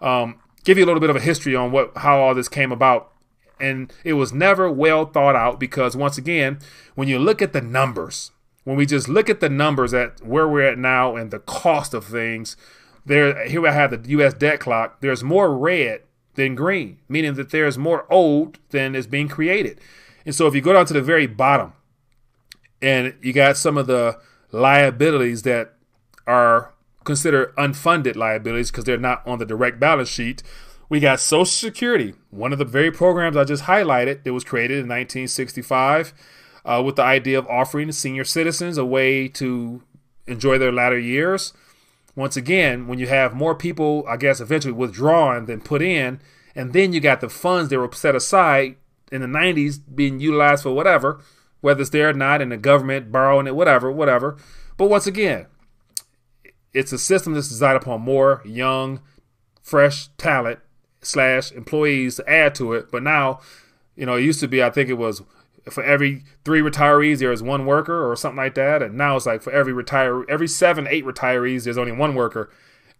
um, give you a little bit of a history on what how all this came about, and it was never well thought out because once again, when you look at the numbers, when we just look at the numbers at where we're at now and the cost of things, there here I have the U.S. debt clock. There's more red than green, meaning that there's more old than is being created. And so if you go down to the very bottom, and you got some of the liabilities that are considered unfunded liabilities because they're not on the direct balance sheet. We got Social Security, one of the very programs I just highlighted that was created in 1965 uh, with the idea of offering senior citizens a way to enjoy their latter years. Once again, when you have more people, I guess, eventually withdrawn than put in, and then you got the funds that were set aside in the 90s being utilized for whatever, whether it's there or not, and the government borrowing it, whatever, whatever. But once again, it's a system that's designed upon more young, fresh talent slash employees to add to it. But now, you know, it used to be, I think it was for every three retirees there is one worker or something like that, and now it's like for every retire every seven, eight retirees there's only one worker,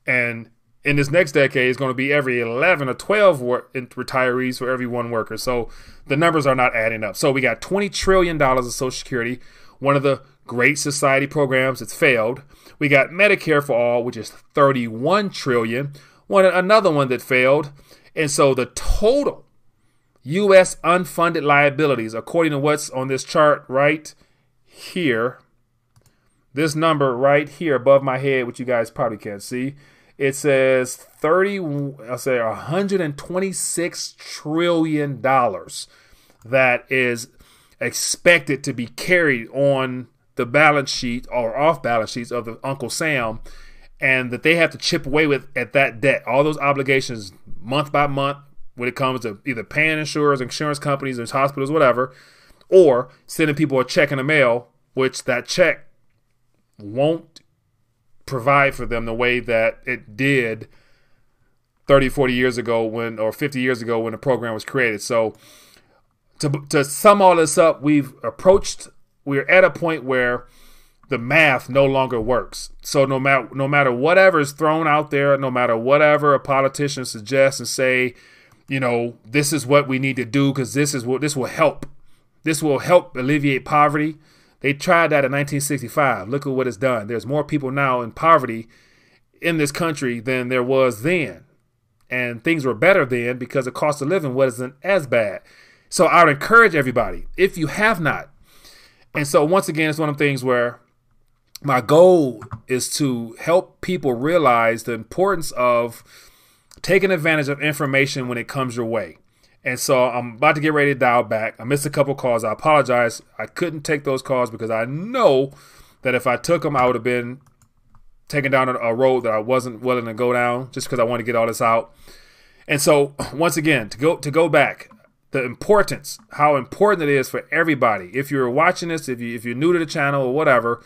and in this next decade it's going to be every 11 or 12 wor- retirees for every one worker. So the numbers are not adding up. So we got 20 trillion dollars of Social Security, one of the great society programs that's failed. We got Medicare for all, which is 31 trillion, one another one that failed. And so the total US unfunded liabilities according to what's on this chart right here, this number right here above my head, which you guys probably can't see, it says 30 I'll say 126 trillion dollars that is expected to be carried on the balance sheet or off balance sheets of the Uncle Sam and that they have to chip away with at that debt, all those obligations month by month when it comes to either paying insurers, insurance companies, there's hospitals, whatever, or sending people a check in the mail, which that check won't provide for them the way that it did 30, 40 years ago when, or 50 years ago when the program was created. So to, to sum all this up, we've approached, we're at a point where the math no longer works. So no matter no matter whatever is thrown out there, no matter whatever a politician suggests and say, you know, this is what we need to do because this is what this will help. This will help alleviate poverty. They tried that in 1965. Look at what it's done. There's more people now in poverty in this country than there was then. And things were better then because the cost of living wasn't as bad. So I would encourage everybody, if you have not. And so once again, it's one of the things where my goal is to help people realize the importance of taking advantage of information when it comes your way. And so I'm about to get ready to dial back. I missed a couple calls. I apologize. I couldn't take those calls because I know that if I took them, I would have been taken down a road that I wasn't willing to go down just because I wanted to get all this out. And so once again, to go to go back, the importance, how important it is for everybody. If you're watching this, if you if you're new to the channel or whatever,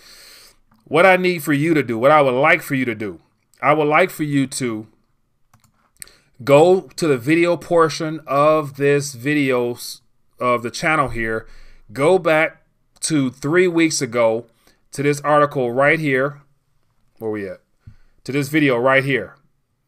what I need for you to do, what I would like for you to do, I would like for you to go to the video portion of this video of the channel here. Go back to three weeks ago to this article right here. Where we at? To this video right here.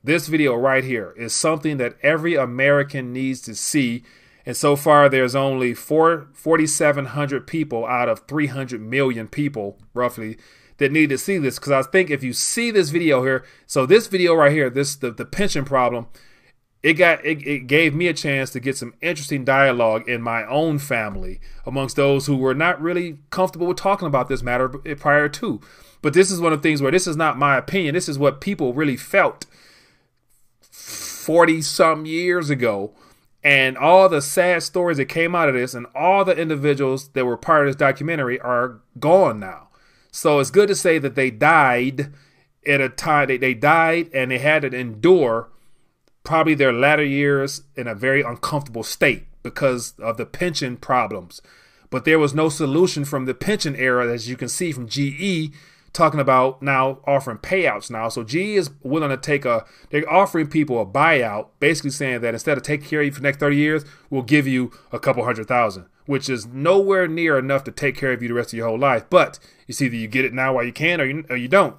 This video right here is something that every American needs to see. And so far, there's only 4,700 people out of 300 million people, roughly, that need to see this. Because I think if you see this video here, so this video right here, this the, the pension problem, it got it, it gave me a chance to get some interesting dialogue in my own family amongst those who were not really comfortable with talking about this matter prior to. But this is one of the things where this is not my opinion. This is what people really felt 40 some years ago. And all the sad stories that came out of this and all the individuals that were part of this documentary are gone now. So it's good to say that they died at a time they, they died and they had to endure probably their latter years in a very uncomfortable state because of the pension problems. But there was no solution from the pension era, as you can see from GE talking about now offering payouts now. So GE is willing to take a, they're offering people a buyout, basically saying that instead of taking care of you for the next 30 years, we'll give you a couple hundred thousand. which is nowhere near enough to take care of you the rest of your whole life. But it's either you get it now while you can, or you, or you don't.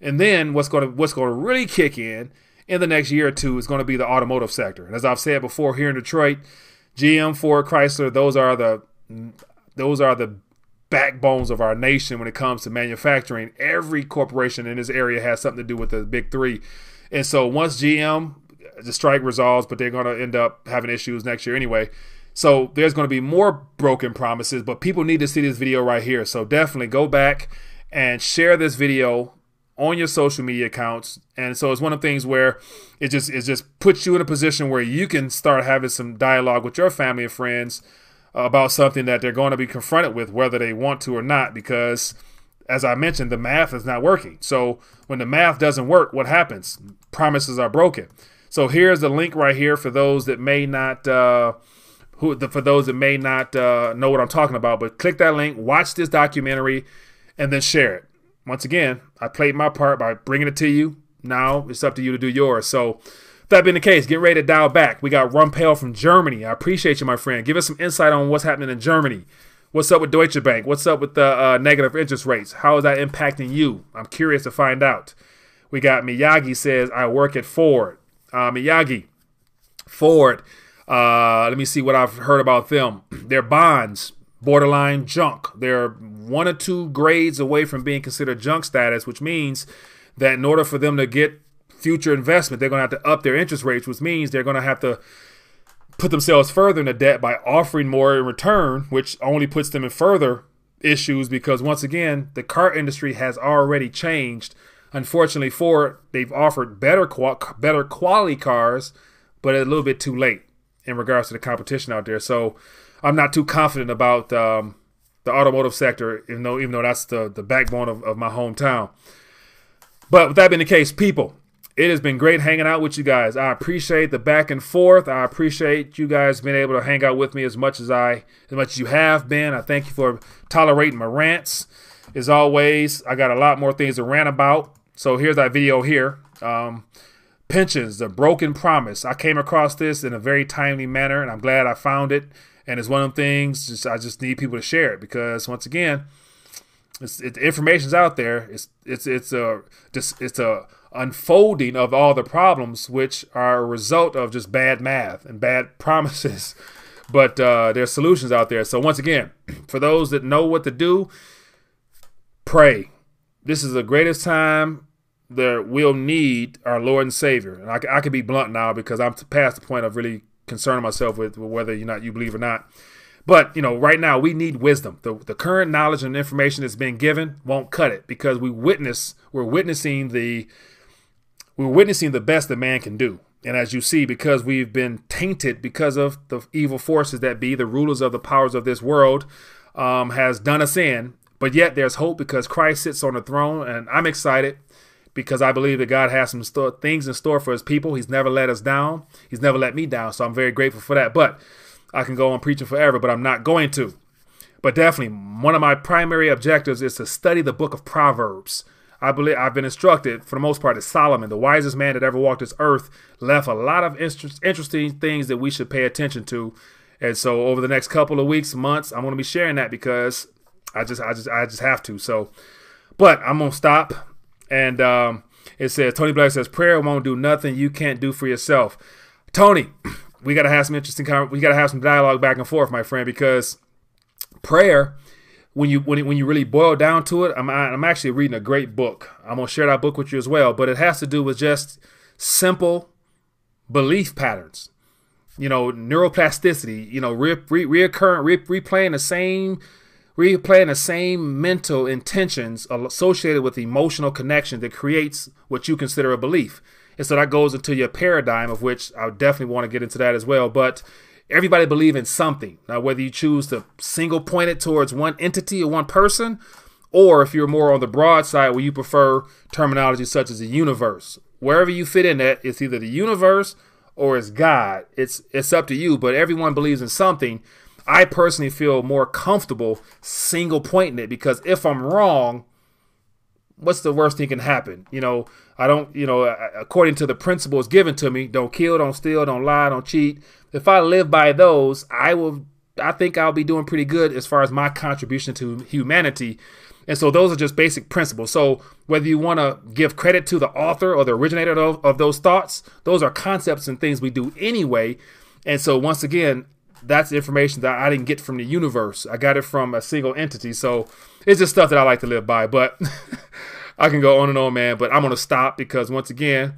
And then what's going to what's going to really kick in in the next year or two is going to be the automotive sector. And as I've said before, here in Detroit, GM, Ford, Chrysler, those are the those are the backbones of our nation when it comes to manufacturing. Every corporation in this area has something to do with the big three. And so once GM, the strike resolves, but they're going to end up having issues next year anyway. So there's going to be more broken promises, but people need to see this video right here. So definitely go back and share this video on your social media accounts. And so it's one of the things where it just it just puts you in a position where you can start having some dialogue with your family and friends about something that they're going to be confronted with, whether they want to or not, because as I mentioned, the math is not working. So when the math doesn't work, what happens? Promises are broken. So here's the link right here for those that may not, uh, who the, for those that may not uh, know what I'm talking about. But click that link, watch this documentary, and then share it. Once again, I played my part by bringing it to you. Now it's up to you to do yours. So that being the case, get ready to dial back. We got Rumpel from Germany. I appreciate you, my friend. Give us some insight on what's happening in Germany. What's up with Deutsche Bank? What's up with the uh, negative interest rates? How is that impacting you? I'm curious to find out. We got Miyagi says, I work at Ford. Uh, Miyagi, Ford. Uh, let me see what I've heard about them. Their bonds, borderline junk. They're one or two grades away from being considered junk status, which means that in order for them to get future investment, they're going to have to up their interest rates, which means they're going to have to put themselves further into debt by offering more in return, which only puts them in further issues because once again, the car industry has already changed. Unfortunately, Ford they've offered better better quality cars, but a little bit too late in regards to the competition out there. So I'm not too confident about um, the automotive sector, even though even though that's the the backbone of, of my hometown. But with that being the case, people, it has been great hanging out with you guys. I appreciate the back and forth. I appreciate you guys being able to hang out with me as much as I as much as you have been. I thank you for tolerating my rants. As always, I got a lot more things to rant about. So here's that video here. Um, pensions, the broken promise. I came across this in a very timely manner, and I'm glad I found it. And it's one of the things. Just I just need people to share it because once again, it's, it, the information's out there. It's it's it's a just it's a unfolding of all the problems, which are a result of just bad math and bad promises. But uh, there's solutions out there. So once again, for those that know what to do, pray. This is the greatest time that we'll need our Lord and Savior. And I, I can be blunt now because I'm past the point of really concerning myself with, whether or not you believe or not. But you know, right now we need wisdom. The, the current knowledge and information that's being given won't cut it because we witness we're witnessing the we're witnessing the best that man can do. And as you see, because we've been tainted because of the evil forces that be, the rulers of the powers of this world, um, has done us in. But yet there's hope because Christ sits on the throne, and I'm excited because I believe that God has some things in store for His people. He's never let us down. He's never let me down, so I'm very grateful for that. But I can go on preaching forever, but I'm not going to. But definitely, one of my primary objectives is to study the book of Proverbs. I believe I've been instructed for the most part that Solomon, the wisest man that ever walked this earth, left a lot of interesting things that we should pay attention to. And so over the next couple of weeks, months, I'm going to be sharing that because I just, I just, I just have to. So, but I'm gonna stop. And um, it says Tony Black says prayer won't do nothing you can't do for yourself. Tony, we gotta have some interesting. We gotta have some dialogue back and forth, my friend, because prayer when you when, when you really boil down to it, I'm I'm actually reading a great book. I'm gonna share that book with you as well. But it has to do with just simple belief patterns. You know, neuroplasticity. You know, re, re, reoccurring, re, replaying the same, replaying the same mental intentions associated with emotional connection that creates what you consider a belief. And so that goes into your paradigm, of which I definitely want to get into that as well. But everybody believe in something. Now, whether you choose to single point it towards one entity or one person, or if you're more on the broad side where you prefer terminology such as the universe, wherever you fit in that, it's either the universe or it's God. It's it's up to you, but everyone believes in something. I personally feel more comfortable single pointing it because if I'm wrong, what's the worst thing can happen? You know, I don't, you know, according to the principles given to me, don't kill, don't steal, don't lie, don't cheat. If I live by those, I will I think I'll be doing pretty good as far as my contribution to humanity. And so those are just basic principles. So whether you want to give credit to the author or the originator of, of those thoughts, those are concepts and things we do anyway. And so once again, that's information that I didn't get from the universe. I got it from a single entity. So it's just stuff that I like to live by. But I can go on and on, man. But I'm gonna stop because once again,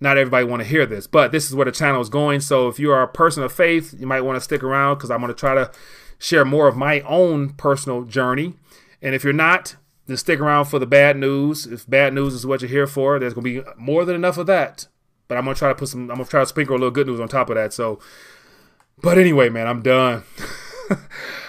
not everybody want to hear this. But this is where the channel is going. So if you are a person of faith, you might want to stick around because I'm gonna try to share more of my own personal journey. And if you're not, then stick around for the bad news. If bad news is what you're here for, there's gonna be more than enough of that. But I'm gonna try to put some. I'm gonna try to sprinkle a little good news on top of that. So but anyway, man, I'm done.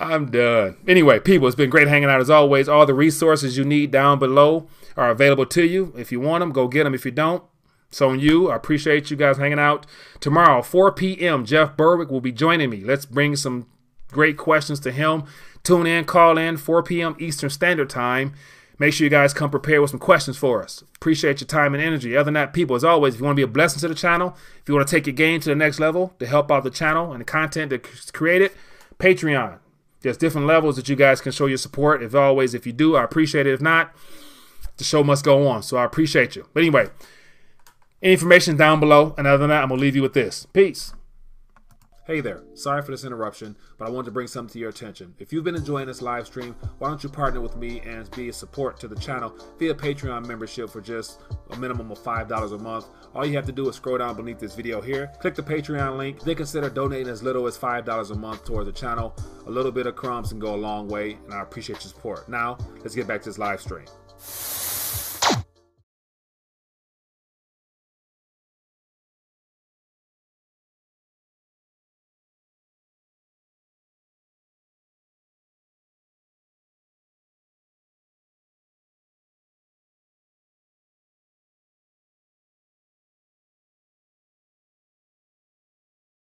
I'm done. Anyway, people, it's been great hanging out as always. All the resources you need down below are available to you. If you want them, go get them. If you don't, so on you. I appreciate you guys hanging out. Tomorrow, 4 p.m., Jeff Berwick will be joining me. Let's bring some great questions to him. Tune in, call in, 4 p.m. Eastern Standard Time. Make sure you guys come prepared with some questions for us. Appreciate your time and energy. Other than that, people, as always, if you want to be a blessing to the channel, if you want to take your game to the next level to help out the channel and the content that's created, Patreon. There's different levels that you guys can show your support. If always, if you do, I appreciate it. If not, the show must go on. So I appreciate you. But anyway, any information down below. And other than that, I'm gonna leave you with this. Peace. Hey there, sorry for this interruption, but I wanted to bring something to your attention. If you've been enjoying this live stream, why don't you partner with me and be a support to the channel via Patreon membership for just a minimum of $5 a month. All you have to do is scroll down beneath this video here, click the Patreon link, then consider donating as little as $5 a month towards the channel. A little bit of crumbs can go a long way, and I appreciate your support. Now, let's get back to this live stream.